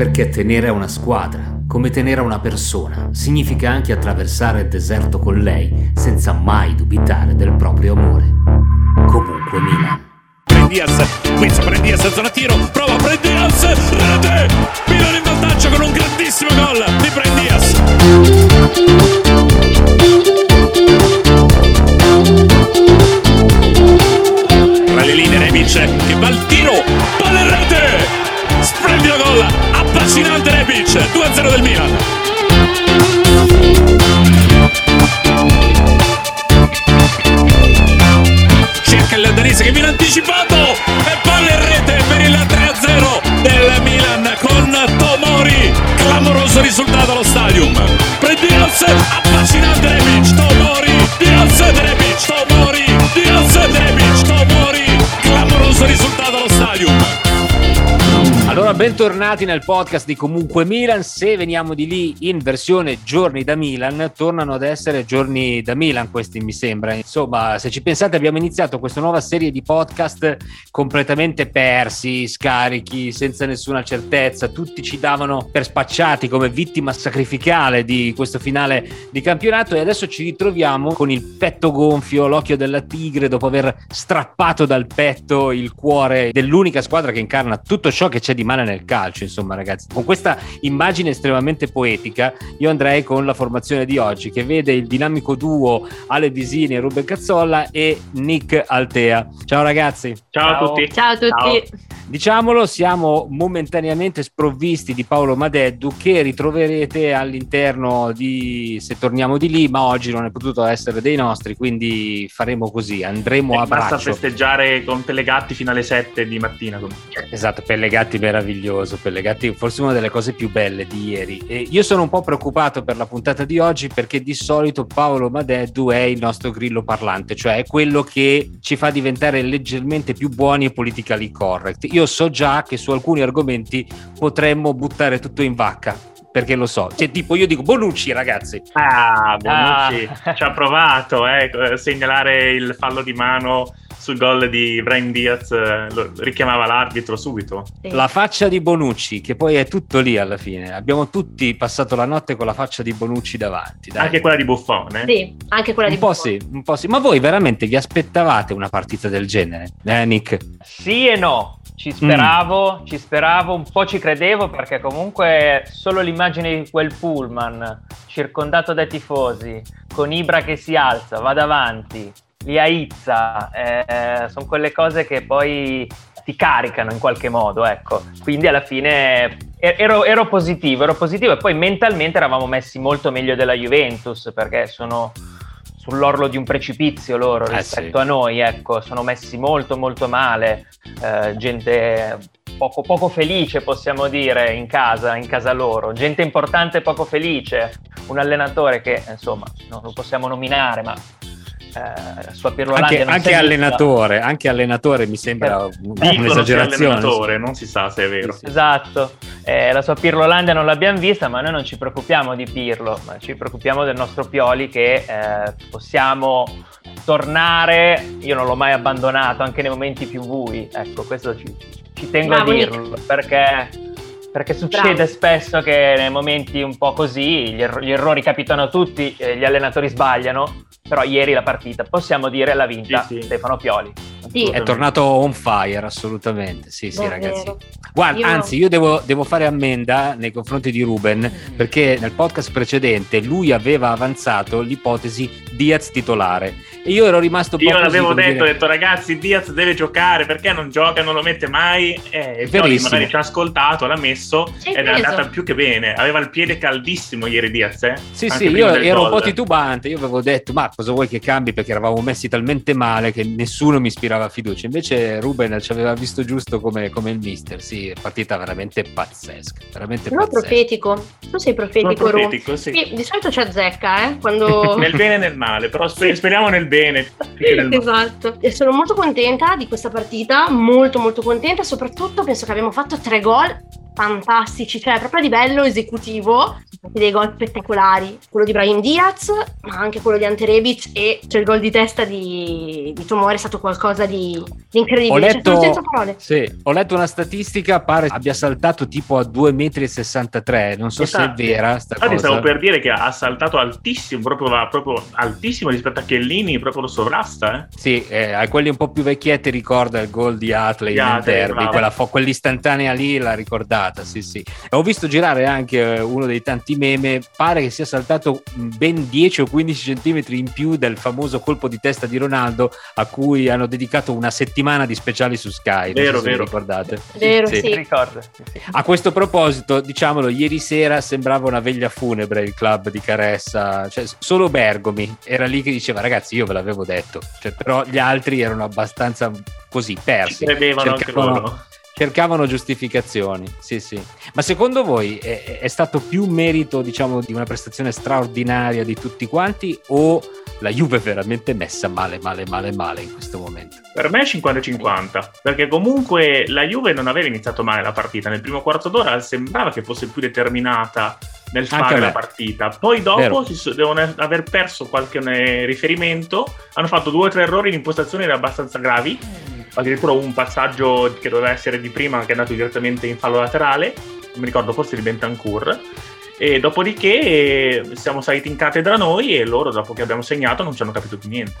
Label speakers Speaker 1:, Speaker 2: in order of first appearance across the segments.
Speaker 1: Perché tenere a una squadra, come tenere a una persona, significa anche attraversare il deserto con lei senza mai dubitare del proprio amore. Comunque Milan.
Speaker 2: Diaz, Quinza per Diaz, zona tiro, prova per Diaz, rete, Milan in vantaggio con un grandissimo gol di Diaz. Tra le linee Rebic che va al tiro, palla in rete, splendido gol, Rebic, 2-0 del Milan. cerca il danese che viene anticipato
Speaker 1: bentornati nel podcast di Comunque Milan. Se veniamo di lì in versione giorni da Milan, tornano ad essere giorni da Milan, questi mi sembra. Insomma, se ci pensate, abbiamo iniziato questa nuova serie di podcast completamente persi, scarichi, senza nessuna certezza. Tutti ci davano per spacciati come vittima sacrificale di questo finale di campionato e adesso ci ritroviamo con il petto gonfio, l'occhio della tigre, dopo aver strappato dal petto il cuore dell'unica squadra che incarna tutto ciò che c'è di male nel calcio, insomma, ragazzi. Con questa immagine estremamente poetica, io andrei con la formazione di oggi, che vede il dinamico duo Ale Visini e Ruben Cazzolla e Nick Altea. Ciao ragazzi.
Speaker 3: Ciao, Ciao. a tutti.
Speaker 4: Ciao a tutti. Ciao.
Speaker 1: Diciamolo, siamo momentaneamente sprovvisti di Paolo Madeddu che ritroverete all'interno di Se torniamo di lì, ma oggi non è potuto essere dei nostri, quindi faremo così, andremo
Speaker 3: e
Speaker 1: a
Speaker 3: basta
Speaker 1: braccio.
Speaker 3: festeggiare con Pellegatti fino alle 7 di mattina.
Speaker 1: Esatto, Pellegatti meraviglioso, Pellegatti forse una delle cose più belle di ieri. E io sono un po' preoccupato per la puntata di oggi perché di solito Paolo Madeddu è il nostro grillo parlante, cioè è quello che ci fa diventare leggermente più buoni e politically correct. Io io so già che su alcuni argomenti potremmo buttare tutto in vacca perché lo so. Cioè, tipo, io dico Bonucci, ragazzi.
Speaker 3: Ah, Bonucci ah. ci ha provato eh, a segnalare il fallo di mano sul gol di Brian Diaz, eh, lo richiamava l'arbitro subito.
Speaker 1: Sì. La faccia di Bonucci, che poi è tutto lì alla fine. Abbiamo tutti passato la notte con la faccia di Bonucci davanti.
Speaker 3: Dai. Anche quella di Buffone.
Speaker 4: Sì, anche quella
Speaker 1: un
Speaker 4: di Buffone.
Speaker 1: Sì, un po' sì. Ma voi veramente vi aspettavate una partita del genere, eh, Nick?
Speaker 5: Sì e no. Ci speravo, mm. ci speravo, un po' ci credevo perché comunque solo l'immagine di quel pullman circondato dai tifosi, con Ibra che si alza, va davanti, li aizza, eh, sono quelle cose che poi ti caricano in qualche modo, ecco. Quindi alla fine ero, ero positivo, ero positivo e poi mentalmente eravamo messi molto meglio della Juventus perché sono sull'orlo di un precipizio loro eh rispetto sì. a noi, ecco, sono messi molto molto male, eh, gente poco, poco, felice possiamo dire in casa, in casa loro, gente importante poco felice, un allenatore che insomma non lo possiamo nominare ma
Speaker 1: eh, sua anche, anche allenatore, anche allenatore mi sembra
Speaker 3: eh, un'esagerazione. Allenatore, non si sa se è vero.
Speaker 5: Sì, sì. Esatto, eh, la sua Pirlolandia non l'abbiamo vista, ma noi non ci preoccupiamo di Pirlo, ma ci preoccupiamo del nostro Pioli che eh, possiamo tornare, io non l'ho mai abbandonato anche nei momenti più bui, ecco questo ci, ci tengo Bravo, a dirlo perché perché succede Bravo. spesso che nei momenti un po' così gli, er- gli errori capitano a tutti, eh, gli allenatori sbagliano, però ieri la partita possiamo dire l'ha vinta sì, sì. Stefano Pioli.
Speaker 1: Sì. È tornato on fire assolutamente, sì sì ragazzi. Guarda, io... anzi io devo, devo, fare ammenda nei confronti di Ruben perché nel podcast precedente lui aveva avanzato l'ipotesi Diaz titolare e io ero rimasto un
Speaker 3: io l'avevo detto, dire... ho detto ragazzi Diaz deve giocare perché non gioca, non lo mette mai eh, e Pioli magari ci ha ascoltato, l'ha messo ed è andata più che bene. Aveva il piede caldissimo ieri Diaz, eh?
Speaker 1: Sì, Anche sì, io ero gol. un po' titubante, io avevo detto ma cosa vuoi che cambi perché eravamo messi talmente male che nessuno mi ispirava fiducia. Invece Ruben ci aveva visto giusto come, come il mister, sì, partita veramente pazzesca, veramente
Speaker 4: Però
Speaker 1: pazzesca.
Speaker 4: profetico, tu sei profetico, profetico sì. sì. Di solito ci azzecca, eh? Quando...
Speaker 3: nel bene e nel male, però sper- speriamo nel bene.
Speaker 4: esatto. E sono molto contenta di questa partita, molto molto contenta, soprattutto penso che abbiamo fatto tre gol fantastici, cioè proprio a livello esecutivo dei gol spettacolari, quello di Brian Diaz, ma anche quello di Ante Rebic e c'è il gol di testa di, di Tomori è stato qualcosa di, di incredibile.
Speaker 1: Ho letto, cioè, sì, ho letto una statistica, pare abbia saltato tipo a 2,63 m, non so esatto. se è esatto. vera sta
Speaker 3: Infatti cosa. stavo per dire che ha saltato altissimo, proprio, proprio altissimo rispetto a Chiellini, proprio lo sovrasta. Eh?
Speaker 1: Sì, eh, a quelli un po' più vecchietti ricorda il gol di Atley nel derby, quella fo- quell'istantanea lì l'ha ricordata, sì sì. Ho visto girare anche eh, uno dei tanti meme, pare che sia saltato ben 10 o 15 centimetri in più del famoso colpo di testa di Ronaldo a cui hanno dedicato una settimana di speciali su Sky.
Speaker 3: Vero,
Speaker 1: so
Speaker 3: vero.
Speaker 4: ricordate? Vero, sì. sì. Ricordo.
Speaker 1: A questo proposito, diciamolo, ieri sera sembrava una veglia funebre il club di Caressa, cioè solo Bergomi era lì che diceva ragazzi io ve l'avevo detto, cioè, però gli altri erano abbastanza così persi.
Speaker 3: Credevano anche loro
Speaker 1: cercavano giustificazioni. Sì, sì. Ma secondo voi è, è, stato più merito, diciamo, di una prestazione straordinaria di tutti quanti o la Juve è veramente messa male, male, male, male in questo momento?
Speaker 3: Per me è 50-50, perché comunque la Juve non aveva iniziato male la partita. Nel primo quarto d'ora sembrava che fosse più determinata nel fare la partita. Poi dopo so, devono aver perso qualche eh, riferimento, hanno fatto due o tre errori in impostazione abbastanza gravi addirittura un passaggio che doveva essere di prima che è andato direttamente in fallo laterale, non mi ricordo forse di Bentancur. E dopodiché siamo saliti in cattedra noi e loro, dopo che abbiamo segnato, non ci hanno capito più niente.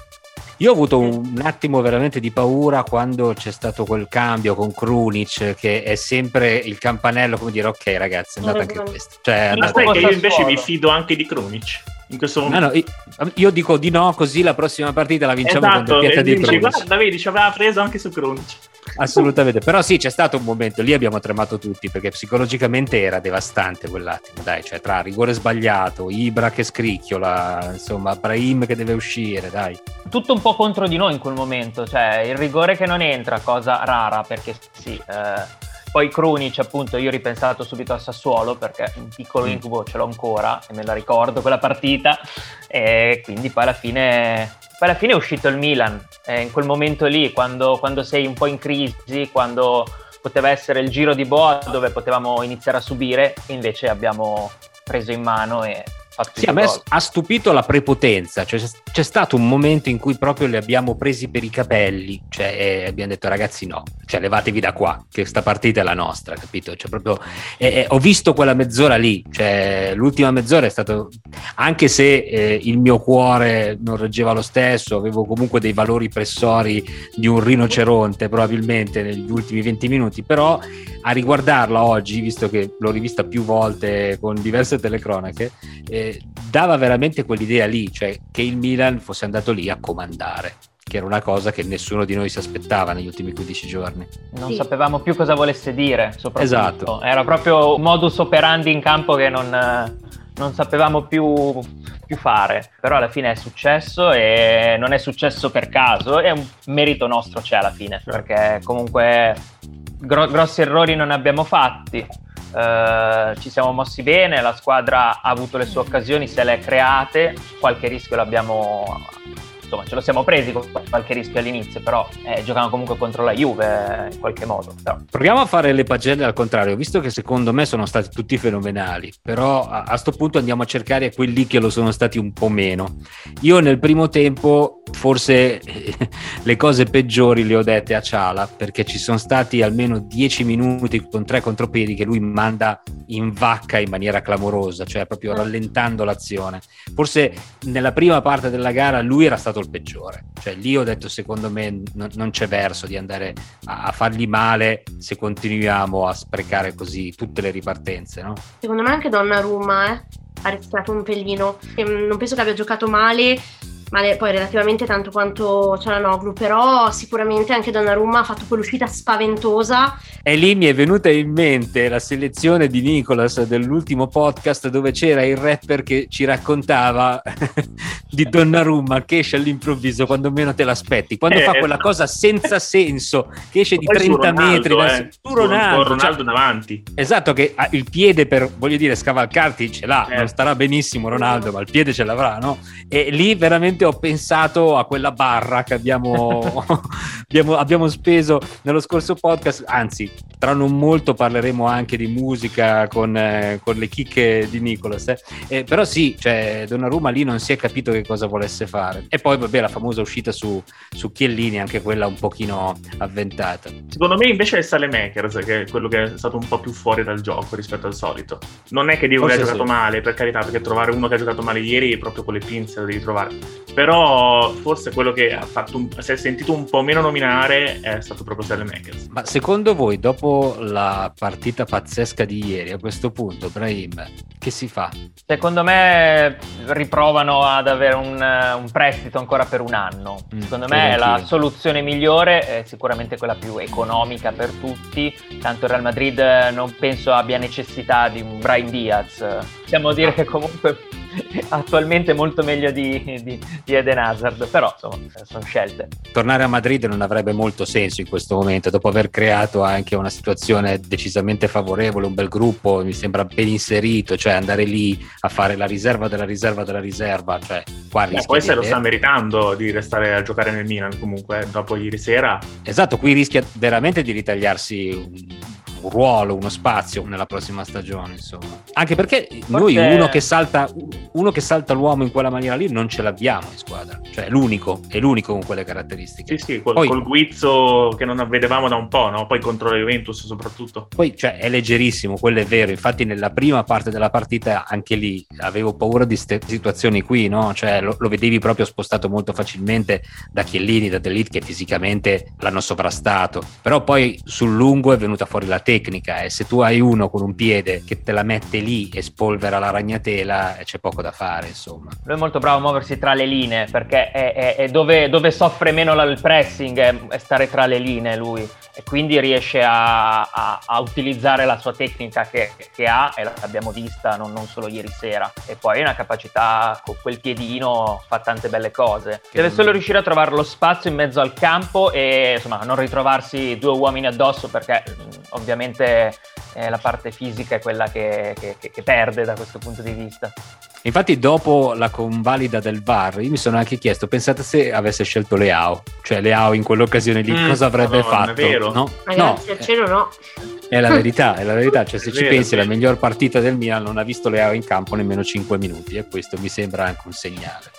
Speaker 1: Io ho avuto un attimo veramente di paura quando c'è stato quel cambio con Krunic, che è sempre il campanello, come dire, ok ragazzi, è andata anche questo.
Speaker 3: Cioè, Ma sai che io invece mi fido anche di Krunic in questo momento.
Speaker 1: No, no, io dico di no, così la prossima partita la vinciamo esatto, con doppietta di
Speaker 3: dici, Guarda, vedi, ci aveva preso anche su Crunch.
Speaker 1: Assolutamente, però sì, c'è stato un momento, lì abbiamo tremato tutti, perché psicologicamente era devastante quell'attimo, dai, cioè tra rigore sbagliato, Ibra che scricchiola, insomma, Brahim che deve uscire, dai.
Speaker 5: Tutto un po' contro di noi in quel momento, cioè il rigore che non entra, cosa rara, perché sì... Eh poi Krunic, appunto, io ho ripensato subito al Sassuolo perché un piccolo mm. incubo ce l'ho ancora e me la ricordo quella partita. E quindi poi alla fine, poi alla fine è uscito il Milan. E in quel momento lì, quando, quando sei un po' in crisi, quando poteva essere il giro di boa dove potevamo iniziare a subire, invece abbiamo preso in mano e
Speaker 1: sì, a me ha stupito la prepotenza, cioè, c'è stato un momento in cui proprio li abbiamo presi per i capelli, cioè abbiamo detto ragazzi no, cioè levatevi da qua, che sta partita è la nostra, capito? Cioè, proprio, eh, ho visto quella mezz'ora lì, cioè, l'ultima mezz'ora è stato, anche se eh, il mio cuore non reggeva lo stesso, avevo comunque dei valori pressori di un rinoceronte probabilmente negli ultimi 20 minuti, però a riguardarla oggi, visto che l'ho rivista più volte con diverse telecronache, eh, dava veramente quell'idea lì, cioè che il Milan fosse andato lì a comandare che era una cosa che nessuno di noi si aspettava negli ultimi 15 giorni.
Speaker 5: Non sì. sapevamo più cosa volesse dire,
Speaker 1: Esatto.
Speaker 5: Era proprio un modus operandi in campo che non, non sapevamo più, più, fare. Però alla fine è successo e non è successo per caso, è un merito nostro c'è alla fine, perché comunque gro- grossi errori non ne abbiamo fatti. Uh, ci siamo mossi bene, la squadra ha avuto le sue occasioni, se le ha create, qualche rischio l'abbiamo insomma ce lo siamo presi con qualche rischio all'inizio, però eh, giocavano comunque contro la Juve in qualche modo. Però.
Speaker 1: Proviamo a fare le pagelle al contrario, visto che secondo me sono stati tutti fenomenali, però a questo punto andiamo a cercare quelli che lo sono stati un po' meno. Io nel primo tempo forse le cose peggiori le ho dette a Ciala, perché ci sono stati almeno 10 minuti con tre contropedi che lui manda in vacca in maniera clamorosa, cioè proprio rallentando l'azione. Forse nella prima parte della gara lui era stato il peggiore, cioè lì ho detto secondo me no, non c'è verso di andare a, a, fargli male se continuiamo a sprecare così tutte le ripartenze. No?
Speaker 4: Secondo me anche Donnarumma eh, ha rischiato un pelino, non penso che abbia giocato male male poi relativamente tanto quanto Cialanoglu, però sicuramente anche Donnarumma ha fatto quell'uscita spaventosa.
Speaker 1: E lì mi è venuta in mente la selezione di Nicolas dell'ultimo podcast dove c'era il rapper che ci raccontava di Donnarumma che esce all'improvviso quando meno te l'aspetti, quando eh, fa quella cosa senza senso che esce di 30 Ronaldo,
Speaker 3: metri da eh. su Ronaldo, Ronaldo cioè, davanti.
Speaker 1: Esatto, che ha il piede per, voglio dire, scavalcarti ce l'ha, eh. non starà benissimo Ronaldo, ma il piede ce l'avrà, no? E lì veramente immediatamente ho pensato a quella barra che abbiamo, abbiamo, abbiamo, speso nello scorso podcast. Anzi, tra non molto parleremo anche di musica con, eh, con le chicche di Nicolas. Eh. Eh, però sì, cioè, Donnarumma lì non si è capito che cosa volesse fare. E poi, vabbè, la famosa uscita su, su Chiellini, anche quella un pochino avventata.
Speaker 3: Secondo me invece è Salemakers, che è quello che è stato un po' più fuori dal gioco rispetto al solito. Non è che Diego abbia giocato sì. male, per carità, perché trovare uno che ha giocato male ieri è proprio con le pinze lo devi trovare. Però forse quello che ha fatto un, si è sentito un po' meno nominare è stato proprio Salemakers.
Speaker 1: Ma secondo voi, dopo la partita pazzesca di ieri, a questo punto, Brahim, che si fa?
Speaker 5: Secondo me riprovano ad avere un, un prestito ancora per un anno. Mm, secondo me è la soluzione migliore, è sicuramente quella più economica per tutti. Tanto il Real Madrid non penso abbia necessità di un Brian Diaz. Possiamo dire che comunque attualmente molto meglio di, di, di, Eden Hazard, però insomma sono scelte.
Speaker 1: Tornare a Madrid non avrebbe molto senso in questo momento, dopo aver creato anche una situazione decisamente favorevole, un bel gruppo, mi sembra ben inserito, cioè andare lì a fare la riserva della riserva della riserva, cioè qua
Speaker 3: eh, poi se lo sta meritando di restare a giocare nel Milan comunque, dopo ieri sera.
Speaker 1: Esatto, qui rischia veramente di ritagliarsi un ruolo, uno spazio nella prossima stagione, insomma. Anche perché Forse... noi uno che, salta, uno che salta l'uomo in quella maniera lì non ce l'abbiamo in squadra, cioè è l'unico, è l'unico con quelle caratteristiche.
Speaker 3: Sì, sì, col, poi, col guizzo che non vedevamo da un po', no? Poi contro la Juventus soprattutto.
Speaker 1: Poi, cioè, è leggerissimo, quello è vero, infatti nella prima parte della partita anche lì avevo paura di queste situazioni qui, no? Cioè lo, lo, vedevi proprio spostato molto facilmente da Chiellini, da Delit che fisicamente l'hanno sovrastato, però poi sul lungo è venuta fuori la tecnica e se tu hai uno con un piede che te la mette lì e spolvera la ragnatela c'è poco da fare insomma.
Speaker 5: Lui è molto bravo a muoversi tra le linee perché è, è, è dove, dove, soffre meno il pressing è, è, stare tra le linee lui e quindi riesce a, a, a utilizzare la sua tecnica che, che, ha e l'abbiamo vista non, non, solo ieri sera e poi una capacità con quel piedino fa tante belle cose. Deve solo riuscire a trovare lo spazio in mezzo al campo e insomma non ritrovarsi due uomini addosso perché ovviamente ovviamente eh, la parte fisica è quella che, che, che, perde da questo punto di vista.
Speaker 1: Infatti, dopo la convalida del VAR, io mi sono anche chiesto: pensate se avesse scelto Leao, cioè Leao in quell'occasione lì, mm, cosa avrebbe no, fatto? È
Speaker 4: vero. No? Ragazzi, no, al cielo no.
Speaker 1: È la verità, è la verità. Cioè, se ci vero, pensi, la miglior partita del Milan non ha visto Leao in campo nemmeno 5 minuti, e questo mi sembra anche un segnale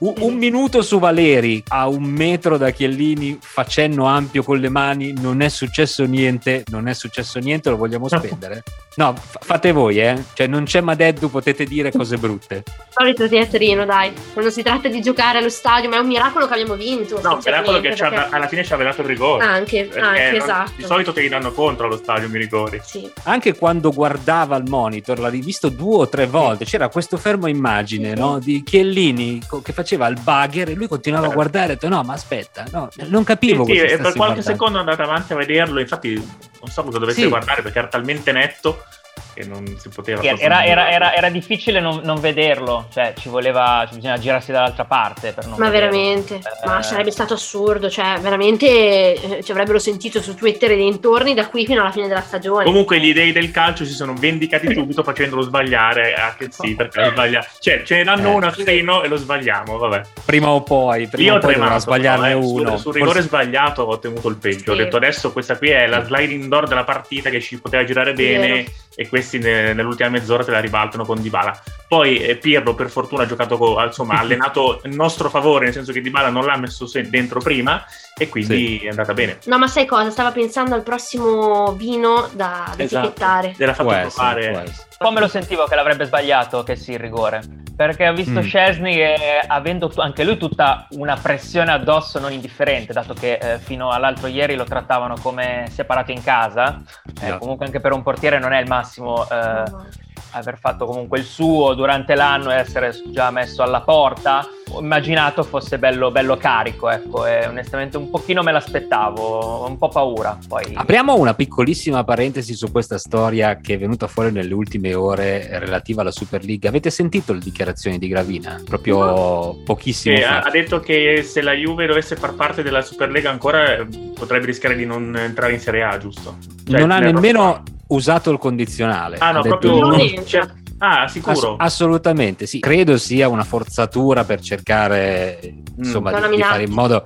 Speaker 1: un, un, minuto su Valeri a un metro da Chiellini facendo ampio con le mani non è successo niente non è successo niente lo vogliamo spendere? No f- fate voi eh. Cioè non c'è Madeddu potete dire cose brutte.
Speaker 4: Solito teatrino dai. Quando si tratta di giocare allo stadio ma è un miracolo che abbiamo vinto
Speaker 3: no un miracolo che perché... alla fine ci aveva dato il rigore.
Speaker 4: Anche, anche non, esatto.
Speaker 3: di solito te li danno contro allo stadio mi ricordi
Speaker 4: sì.
Speaker 1: anche quando guardava il monitor l'ha rivisto due o tre volte c'era questo fermo immagine no? di Chiellini che faceva faceva il bugger e lui continuava a guardare e detto no ma aspetta no, non capivo
Speaker 3: sì, sì, e per qualche guardando. secondo è andato avanti a vederlo infatti non so cosa dovesse sì. guardare perché era talmente netto che non si poteva
Speaker 5: era, era, era, era, difficile non, non, vederlo cioè ci voleva ci bisognava girarsi dall'altra parte per non
Speaker 4: ma
Speaker 5: vederlo.
Speaker 4: veramente eh... ma sarebbe stato assurdo cioè veramente eh, ci avrebbero sentito su Twitter e dintorni da qui fino alla fine della stagione.
Speaker 3: Comunque gli dei del calcio si sono vendicati subito facendolo sbagliare anche sì perché lo sbaglia cioè ce ne danno eh, uno a freno e lo sbagliamo vabbè.
Speaker 1: Prima o poi prima
Speaker 3: io
Speaker 1: o poi
Speaker 3: tremato,
Speaker 1: sbagliarne
Speaker 3: no,
Speaker 1: uno.
Speaker 3: sul, sul rigore Forse... sbagliato ho tenuto il peggio sì. ho detto adesso questa qui è la sliding door della partita che ci poteva girare bene e questi ne, nell'ultima mezz'ora te la ribaltano con Dybala. Poi eh, Pirlo per fortuna ha giocato, co- insomma, ha allenato in nostro favore, nel senso che Dybala non l'ha messo dentro prima e quindi sì. è andata bene.
Speaker 4: No, ma sai cosa? Stava pensando al prossimo vino da, da esatto. etichettare.
Speaker 3: L'ha fatto provare.
Speaker 5: Un po' me lo sentivo che l'avrebbe sbagliato che sì il rigore perché ho visto mm. Scesni che avendo t- anche lui tutta una pressione addosso non indifferente dato che eh, fino all'altro ieri lo trattavano come separato in casa eh, yeah. comunque anche per un portiere non è il massimo eh, aver fatto comunque il suo durante l'anno e essere già messo alla porta. Ho immaginato fosse bello, bello carico, ecco, e onestamente un pochino me l'aspettavo, un po' paura. Poi...
Speaker 1: Apriamo una piccolissima parentesi su questa storia che è venuta fuori nelle ultime ore relativa alla Super League. Avete sentito le dichiarazioni di Gravina? Proprio no. pochissimo.
Speaker 3: Sì, ha detto che se la Juve dovesse far parte della Super League ancora potrebbe rischiare di non entrare in Serie A, giusto?
Speaker 1: Cioè, non ha nemmeno usato il condizionale.
Speaker 3: Ah no, proprio non... Ah, sicuro?
Speaker 1: Ass- assolutamente, sì. Credo sia una forzatura per cercare, mm. insomma, di, di fare in modo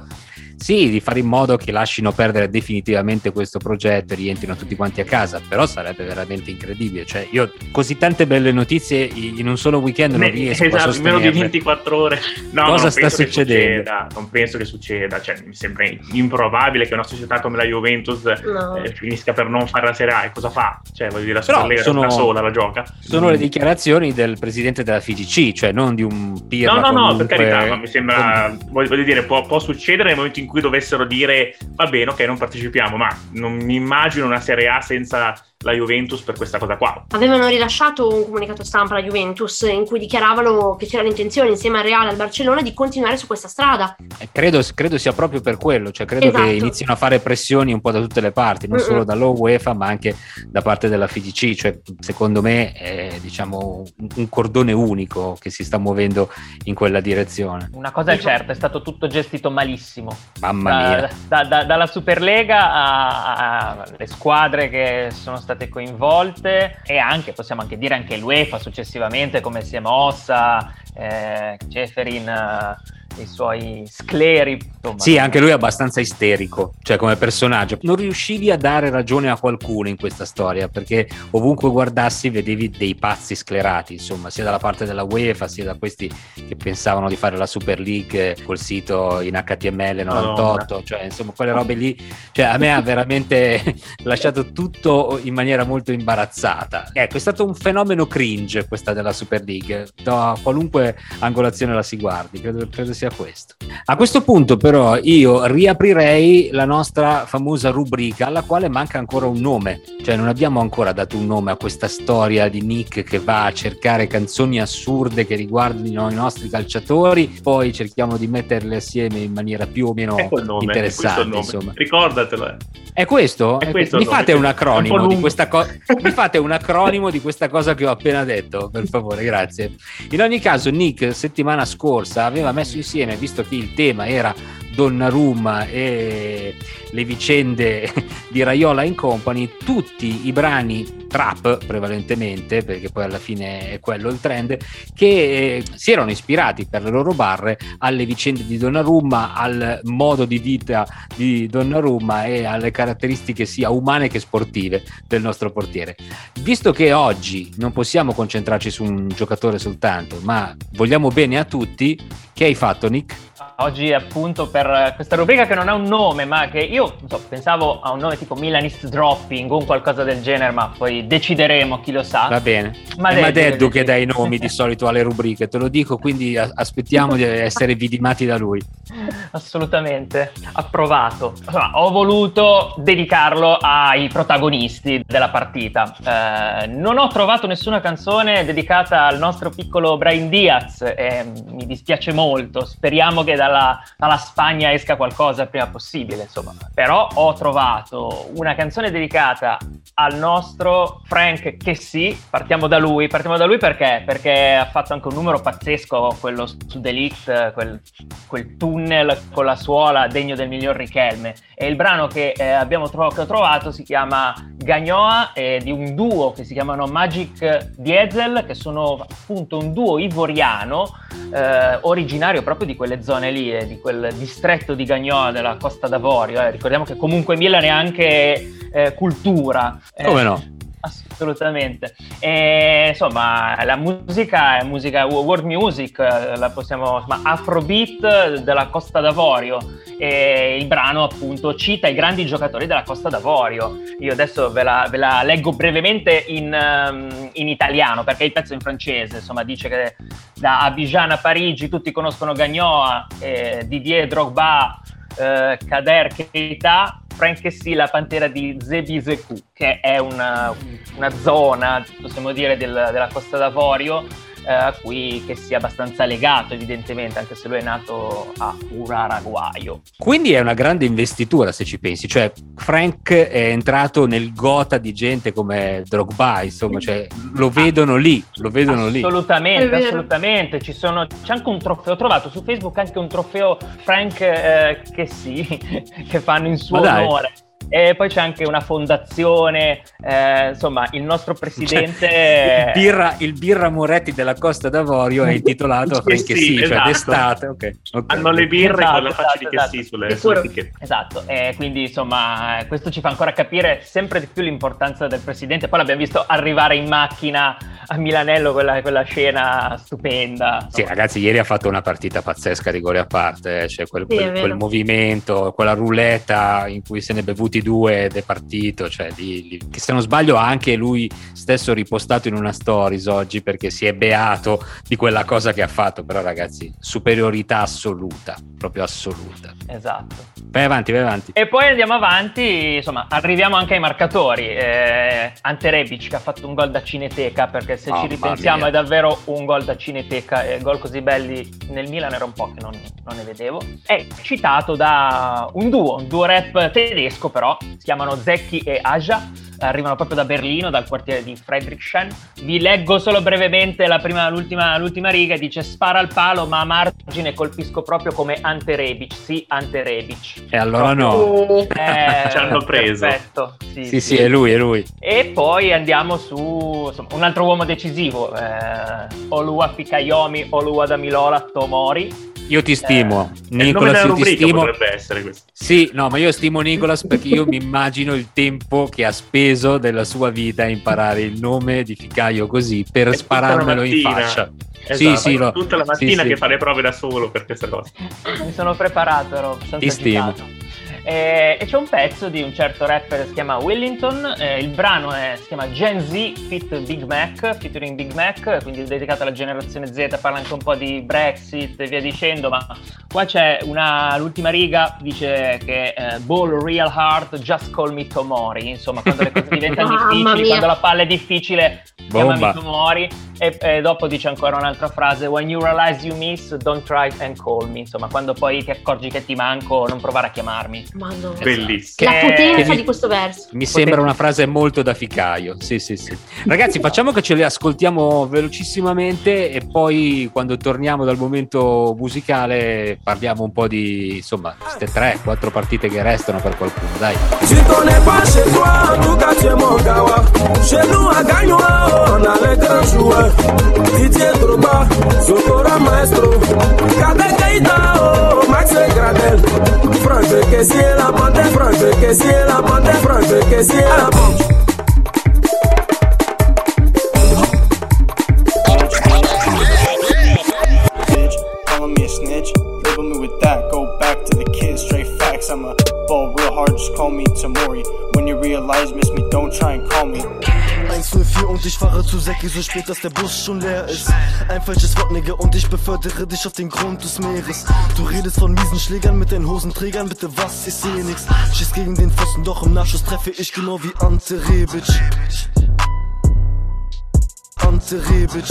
Speaker 1: sì, di fare in modo che lasciino perdere definitivamente questo progetto e rientrino tutti quanti a casa, però sarebbe veramente incredibile. Cioè, io così tante belle notizie in un solo weekend non riesco esatto, a sostenere.
Speaker 3: meno di 24 ore.
Speaker 1: No, Cosa sta succedendo?
Speaker 3: Succeda, non penso che succeda, cioè, mi sembra improbabile che una società come la Juventus no. eh, finisca per non fare la Serie A e cosa fa? Cioè, voglio dire, la Superlega sono, da sola la gioca.
Speaker 1: Sono mm. le dichiarazioni del presidente della FIGC, cioè non di un peer.
Speaker 3: No, no, no, per carità, ma mi sembra, voglio dire, può, può succedere nel momento in cui dovessero dire va bene, ok, non partecipiamo, ma non mi immagino una Serie A senza la Juventus per questa cosa qua.
Speaker 4: Avevano rilasciato un comunicato stampa alla Juventus in cui dichiaravano che c'era l'intenzione insieme al Reale e al Barcellona di continuare su questa strada.
Speaker 1: Eh, credo, credo, sia proprio per quello, cioè credo esatto. che inizino a fare pressioni un po' da tutte le parti, non Mm-mm. solo dalla UEFA ma anche da parte della FIGC, cioè secondo me è diciamo, un cordone unico che si sta muovendo in quella direzione.
Speaker 5: Una cosa è certa, è stato tutto gestito malissimo.
Speaker 1: Mamma mia.
Speaker 5: Da, da, dalla Superlega alle squadre che sono state state coinvolte e anche, possiamo anche dire anche l'UEFA successivamente come si è mossa, eh, Ceferin eh, i suoi scleri.
Speaker 1: Insomma. Sì, anche lui è abbastanza isterico, cioè come personaggio. Non riuscivi a dare ragione a qualcuno in questa storia, perché ovunque guardassi vedevi dei pazzi sclerati, insomma, sia dalla parte della UEFA, sia da questi che pensavano di fare la Super League col sito in HTML 98, oh, cioè insomma quelle robe lì, cioè a me ha veramente lasciato tutto in maniera molto imbarazzata. Ecco, è stato un fenomeno cringe questa della Super League, da qualunque angolazione la si guardi, credo, credo sia sia questo. A questo punto però io riaprirei la nostra famosa rubrica alla quale manca ancora un nome, cioè non abbiamo ancora dato un nome a questa storia di Nick che va a cercare canzoni assurde che riguardino i nostri calciatori, poi cerchiamo di metterle assieme in maniera più o meno nome, interessante. Insomma.
Speaker 3: Ricordatelo. Eh.
Speaker 1: È questo? È questo mi, fate un acronimo di questa co- mi fate un acronimo di questa cosa che ho appena detto, per favore, grazie. In ogni caso, Nick settimana scorsa aveva messo insieme insieme, visto che il tema era Donnarumma e le vicende di Raiola in Company, tutti i brani trap prevalentemente, perché poi alla fine è quello il trend, che eh, si erano ispirati per le loro barre alle vicende di Donnarumma, al modo di vita di Donnarumma e alle caratteristiche sia umane che sportive del nostro portiere. Visto che oggi non possiamo concentrarci su un giocatore soltanto, ma vogliamo bene a tutti, che hai fatto Nick?
Speaker 5: Oggi appunto per questa rubrica che non ha un nome, ma che io so, pensavo a un nome tipo Milanist Dropping o qualcosa del genere, ma poi decideremo, chi lo sa.
Speaker 1: Va bene. Ma è Madeddu che dà i nomi di solito alle rubriche, te lo dico, quindi aspettiamo di essere vidimati da lui.
Speaker 5: Assolutamente, approvato. Insomma, ho voluto dedicarlo ai protagonisti della partita. Eh, non ho trovato nessuna canzone dedicata al nostro piccolo Brian Diaz e mi dispiace molto, speriamo che dalla, dalla Spagna esca qualcosa prima possibile, insomma. Però ho trovato una canzone dedicata al nostro Frank che sì, partiamo da lui, partiamo da lui perché? Perché ha fatto anche un numero pazzesco, quello su Delict, quel, quel tunnel con la suola degno del miglior Richelme. E il brano che eh, abbiamo tro- che ho trovato si chiama Gagnoa, eh, di un duo che si chiamano Magic Diesel, che sono appunto un duo ivoriano, eh, originario proprio di quelle zone lì, eh, di quel distretto di Gagnoa della Costa d'Avorio. Eh. Ricordiamo che comunque Milan è anche eh, cultura.
Speaker 1: Come no?
Speaker 5: Assolutamente. E, insomma, la musica è musica world music, la possiamo, insomma, Afrobeat della Costa d'Avorio. E il brano appunto cita i grandi giocatori della Costa d'Avorio. Io adesso ve la, ve la leggo brevemente in, um, in, italiano perché il pezzo è in francese. Insomma, dice che da Abidjan a Parigi tutti conoscono Gagnoa, eh, Didier Drogba, eh, Kader Keita Frank Sì, la pantera di Zebiseku, che è una, una zona, possiamo dire, del, della Costa d'Avorio, eh, a cui che sia abbastanza legato evidentemente, anche se lui è nato a Uraraguaio.
Speaker 1: Quindi è una grande investitura se ci pensi, cioè Frank è entrato nel gota di gente come Drogba, insomma, cioè, lo vedono lì, lo vedono
Speaker 5: assolutamente, lì. Assolutamente, ci sono, c'è anche un trofeo, ho trovato su Facebook anche un trofeo Frank eh, che sì, che fanno in suo onore. E poi c'è anche una fondazione, eh, insomma il nostro presidente... Cioè,
Speaker 1: il, birra, il, birra, Moretti della Costa d'Avorio è intitolato sì, che sì, cioè esatto. d'estate. Okay,
Speaker 3: okay. Hanno le birre esatto, con la faccia esatto, di che sì sulle, sulle etichette.
Speaker 5: Esatto, e quindi insomma questo ci fa ancora capire sempre di più l'importanza del presidente. Poi l'abbiamo visto arrivare in macchina a Milanello, quella, quella scena stupenda.
Speaker 1: Sì ragazzi, ieri ha fatto una partita pazzesca di gol a parte, eh, cioè quel, sì, quel, quel movimento, quella ruletta in cui se ne è bevuti due ed è partito, cioè di, di, che se non sbaglio ha anche lui stesso ripostato in una stories oggi perché si è beato di quella cosa che ha fatto, però ragazzi, superiorità assoluta, proprio assoluta.
Speaker 5: Esatto.
Speaker 1: Vai avanti, vai avanti.
Speaker 5: E poi andiamo avanti, insomma, arriviamo anche ai marcatori. Eh, Ante Rebic che ha fatto un gol da cineteca, perché se oh, ci ripensiamo è davvero un gol da cineteca, e gol così belli nel Milan era un po' che non, non ne vedevo. È citato da un duo, un duo rap tedesco però, si chiamano Zecchi e Aja arrivano proprio da Berlino, dal quartiere di Friedrichshain. Vi leggo solo brevemente la prima, l'ultima, l'ultima riga, dice spara al palo ma a margine colpisco proprio come Ante Rebic, sì Ante Rebic.
Speaker 1: E allora no.
Speaker 3: Eh, Ci hanno preso.
Speaker 1: Perfetto. Sì, sì, sì, è lui, è lui.
Speaker 5: E poi andiamo su insomma, un altro uomo decisivo, eh, Olua Fikayomi, Olua Damilola Tomori
Speaker 1: io ti stimo, eh, Nicolas, io ti stimo. potrebbe essere questo. Sì, no, ma io stimo Nicolas perché io mi immagino il tempo che ha speso della sua vita a imparare il nome di Ficaio così per È spararmelo in faccia.
Speaker 3: Esatto, sì, sì, no. tutta la mattina sì, che sì. fa le prove da solo per questa cosa.
Speaker 5: Mi sono preparato, ero
Speaker 1: Ti stimo.
Speaker 5: Eh, e c'è un pezzo di un certo rapper che si chiama Willington, eh, il brano è, si chiama Gen Z Fit Big Mac, featuring Big Mac, quindi dedicato alla generazione Z, parla anche un po' di Brexit e via dicendo, ma qua c'è una, l'ultima riga, dice che eh, Ball real hard, just call me Tomori, insomma quando le cose diventano difficili, quando la palla è difficile, Bomba. chiamami Tomori, e, e, dopo dice ancora un'altra frase, when you realize you miss, don't try and call me, insomma quando poi ti accorgi che ti manco, non provare a chiamarmi.
Speaker 4: Madonna.
Speaker 3: Bellissimo.
Speaker 4: La potenza mi, di questo verso.
Speaker 1: Mi sembra una frase molto da ficaio. Sì, sì, sì. Ragazzi, facciamo che ce le ascoltiamo velocissimamente e poi quando torniamo dal momento musicale parliamo un po' di, insomma, queste tre, quattro partite che restano per qualcuno. Dai. Gaita, DJ Truba, Sotora Maestro, Cadet Gaita, oh, Max Gradel, Franjo, que se la mantém, Franjo, que se la mantém, Franjo, que se la mantém. Ich fahre zu Säcki so spät, dass der Bus schon leer ist. Ein falsches Wort, Nigga, und ich befördere dich auf den Grund des Meeres. Du redest von miesen Schlägern mit den Hosenträgern, bitte was, ich sehe nix. Schieß gegen den Pfosten, doch im Nachschuss treffe ich genau wie Ante Rebic. Ante Rebic.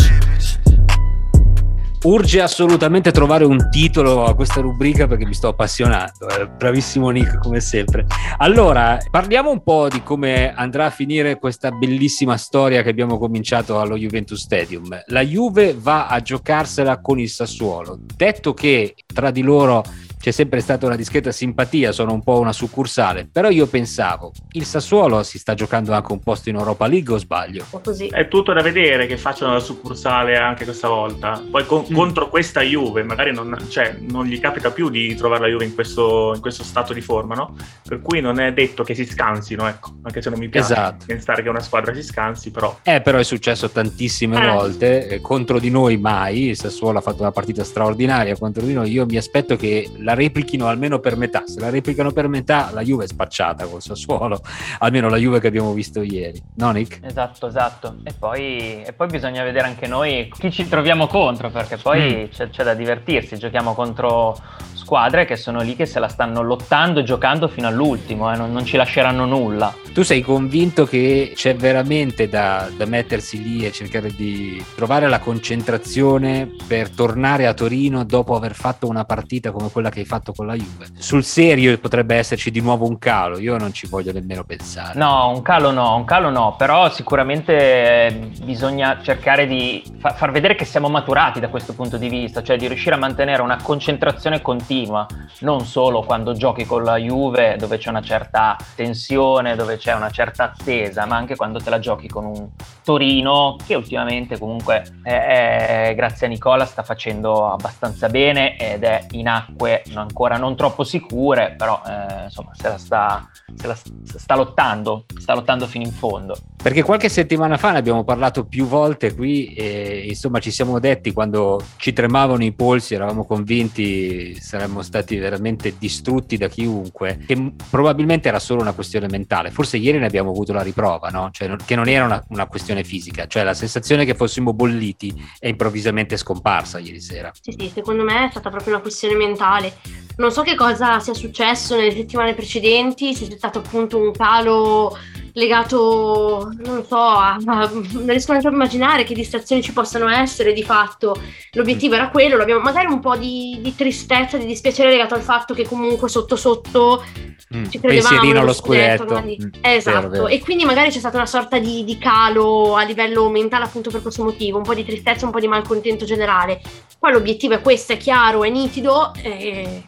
Speaker 1: Urge assolutamente trovare un titolo a questa rubrica perché mi sto appassionando. Eh. Bravissimo Nick, come sempre. Allora, parliamo un po' di come andrà a finire questa bellissima storia che abbiamo cominciato allo Juventus Stadium. La Juve va a giocarsela con il Sassuolo. Detto che tra di loro c'è sempre stata una discreta simpatia, sono un po' una succursale, però io pensavo, il Sassuolo si sta giocando anche un posto in Europa League o sbaglio?
Speaker 3: Così. È tutto da vedere che facciano la succursale anche questa volta. Poi con, mm. contro questa Juve, magari non, cioè, non, gli capita più di trovare la Juve in questo, in questo, stato di forma, no? Per cui non è detto che si scansino, ecco, anche se non mi piace esatto. pensare che una squadra si scansi, però...
Speaker 1: Eh, però è successo tantissime eh. volte, eh, contro di noi mai, il Sassuolo ha fatto una partita straordinaria contro di noi, io mi aspetto che la la replichino almeno per metà. Se la replicano per metà, la Juve è spacciata col Sassuolo, almeno la Juve che abbiamo visto ieri, no Nick?
Speaker 5: Esatto, esatto. E poi, e poi bisogna vedere anche noi chi ci troviamo contro, perché poi mm. c'è, c'è da divertirsi. Giochiamo contro squadre che sono lì che se la stanno lottando e giocando fino all'ultimo, eh, non, non, ci lasceranno nulla.
Speaker 1: Tu sei convinto che c'è veramente da, da, mettersi lì e cercare di trovare la concentrazione per tornare a Torino dopo aver fatto una partita come quella che hai fatto con la Juve? Sul serio potrebbe esserci di nuovo un calo, io non ci voglio nemmeno pensare.
Speaker 5: No, un calo no, un calo no, però sicuramente eh, bisogna cercare di fa- far vedere che siamo maturati da questo punto di vista, cioè di riuscire a mantenere una concentrazione continua continua, non solo quando giochi con la Juve dove c'è una certa tensione, dove c'è una certa attesa, ma anche quando te la giochi con un Torino che ultimamente comunque è, è, grazie a Nicola sta facendo abbastanza bene ed è in acque ancora non troppo sicure, però eh, insomma se la sta, se la sta lottando, sta lottando fino in fondo.
Speaker 1: Perché qualche settimana fa ne abbiamo parlato più volte qui e insomma ci siamo detti quando ci tremavano i polsi, eravamo convinti saremmo stati veramente distrutti da chiunque, che probabilmente era solo una questione mentale. Forse ieri ne abbiamo avuto la riprova, no? Cioè, che non era una, una questione fisica, cioè la sensazione che fossimo bolliti è improvvisamente scomparsa ieri sera.
Speaker 4: Sì, sì, secondo me è stata proprio una questione mentale. Non so che cosa sia successo nelle settimane precedenti, se c'è stato appunto un calo legato, non so, a, a, non riesco neanche a immaginare che distrazioni ci possano essere di fatto. L'obiettivo era quello, l'abbiamo magari un po' di, di tristezza, di dispiacere legato al fatto che comunque sotto sotto
Speaker 1: mm, ci credevamo allo scudetto.
Speaker 4: quindi, mm, esatto, vero, vero. e quindi magari c'è stata una sorta di, di calo a livello mentale appunto per questo motivo, un po' di tristezza, un po' di malcontento generale. Poi l'obiettivo è questo, è chiaro, è nitido,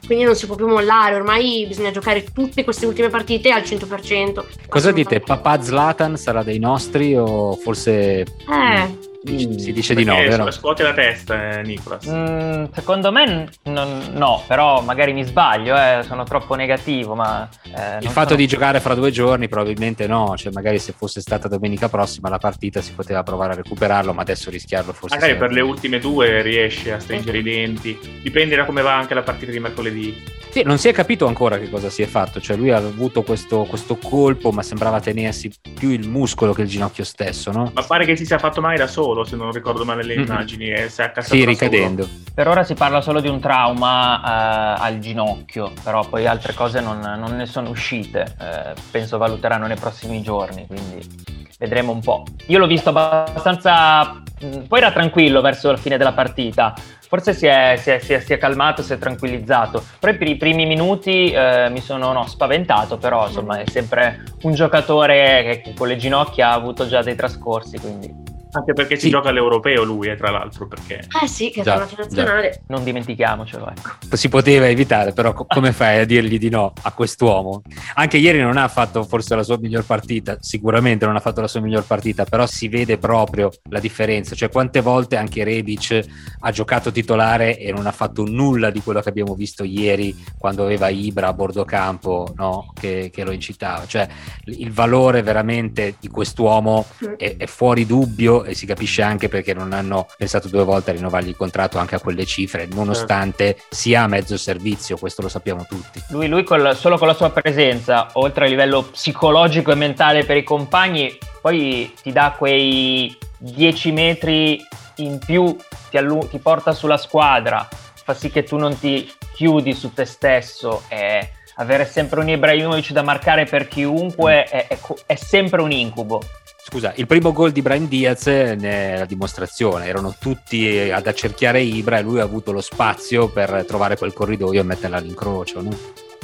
Speaker 4: quindi non si può più mollare, ormai bisogna giocare tutte queste ultime partite al 100%.
Speaker 1: Cosa dite? Papà Zlatan sarà dei nostri o forse...
Speaker 4: Eh
Speaker 1: Mm, si dice di no, vero?
Speaker 3: Scuote la testa, eh, Nicolas.
Speaker 5: Mm, secondo me non, no, però magari mi sbaglio, eh, sono troppo negativo. Ma,
Speaker 1: eh, Il fatto sono... di giocare fra due giorni probabilmente no, cioè magari se fosse stata domenica prossima la partita si poteva provare a recuperarlo, ma adesso rischiarlo forse...
Speaker 3: Magari per le ultime due riesce a stringere i denti, dipende da come va anche la partita di mercoledì.
Speaker 1: Sì, non si è capito ancora che cosa si è fatto, cioè lui ha avuto questo, questo colpo ma sembrava tenersi più il muscolo che il ginocchio stesso, no?
Speaker 3: Ma pare che si sia fatto male da solo solo, se non ricordo male le mm-hmm. immagini, e si è accassato
Speaker 1: Sì, ricadendo.
Speaker 5: Per ora si parla solo di un trauma eh, al ginocchio, però poi altre cose non, non ne sono uscite. Eh, penso valuteranno nei prossimi giorni, quindi vedremo un po'. Io l'ho visto abbastanza... Mm, poi era tranquillo verso la fine della partita, forse si è, si, è, si, è, si è, calmato, si è tranquillizzato. Però per i primi minuti eh, mi sono no, spaventato, però insomma è sempre un giocatore che, che, con le ginocchia ha avuto già dei trascorsi, quindi
Speaker 3: anche perché si gioca all'europeo lui, eh, tra l'altro. Perché...
Speaker 4: Eh sì, che già, è una nazionale. Già.
Speaker 5: Non dimentichiamocelo, ecco.
Speaker 1: Si poteva evitare, però come fai a dirgli di no a quest'uomo? Anche ieri non ha fatto forse la sua miglior partita, sicuramente non ha fatto la sua miglior partita, però si vede proprio la differenza. Cioè quante volte anche Rebic ha giocato titolare e non ha fatto nulla di quello che abbiamo visto ieri quando aveva Ibra a bordo campo no? che, che, lo incitava. Cioè il valore veramente di quest'uomo è, è fuori dubbio e si capisce anche perché non hanno pensato due volte a rinnovargli il contratto anche a quelle cifre, nonostante sia a mezzo servizio, questo lo sappiamo tutti.
Speaker 5: Lui, lui col, solo con la sua presenza, oltre a livello psicologico e mentale per i compagni, poi ti dà quei 10 metri in più, ti, allu- ti porta sulla squadra, fa sì che tu non ti chiudi su te stesso e avere sempre un Ibrahimovic da marcare per chiunque è, è, è sempre un incubo.
Speaker 1: Scusa, il primo gol di Brian Diaz ne è la dimostrazione, erano tutti ad accerchiare Ibra e lui ha avuto lo spazio per trovare quel corridoio e metterla all'incrocio. No?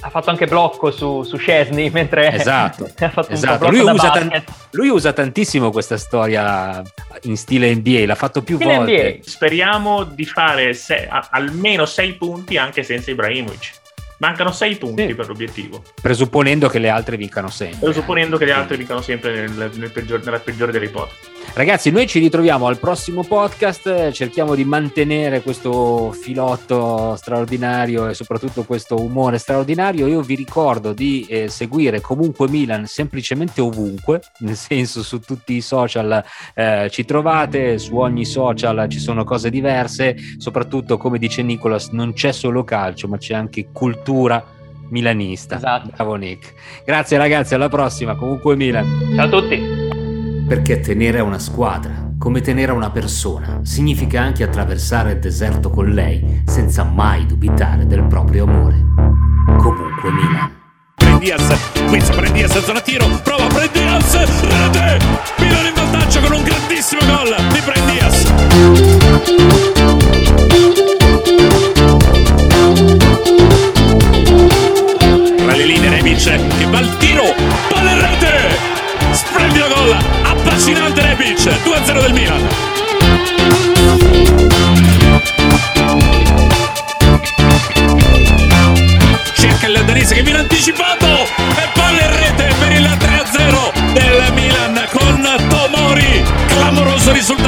Speaker 5: Ha fatto anche blocco su, su Scesni mentre
Speaker 1: esatto, esatto. Lui, usa tan- lui, usa tantissimo questa storia in stile NBA, l'ha fatto più stile volte.
Speaker 3: NBA. Speriamo di fare se- almeno sei punti anche senza Ibrahimovic. Mancano 6 punti sì. per l'obiettivo.
Speaker 1: Presupponendo che le altre vincano sempre.
Speaker 3: Presupponendo che le altre vincano sempre nel, nel peggior, nella peggiore delle ipotesi.
Speaker 1: Ragazzi, noi ci ritroviamo al prossimo podcast, cerchiamo di mantenere questo filotto straordinario e soprattutto questo umore straordinario. Io vi ricordo di eh, seguire comunque Milan semplicemente ovunque, nel senso su tutti i social eh, ci trovate, su ogni social ci sono cose diverse, soprattutto come dice Nicolas non c'è solo calcio ma c'è anche cultura milanista.
Speaker 5: Esatto.
Speaker 1: Bravo Nick. Grazie ragazzi, alla prossima, comunque Milan.
Speaker 5: Ciao a tutti
Speaker 6: perché tenere a una squadra, come tenere a una persona, significa anche attraversare il deserto con lei senza mai dubitare del proprio amore. Comunque Milan.
Speaker 2: Diaz, Quiz prende Diaz zona tiro, prova prende Diaz, rete! Milan in vantaggio con un grandissimo gol di prende Diaz. Tra le linee Rebic che va al che viene anticipato e palla in rete per il 3-0 del Milan con Tomori. Clamoroso risultato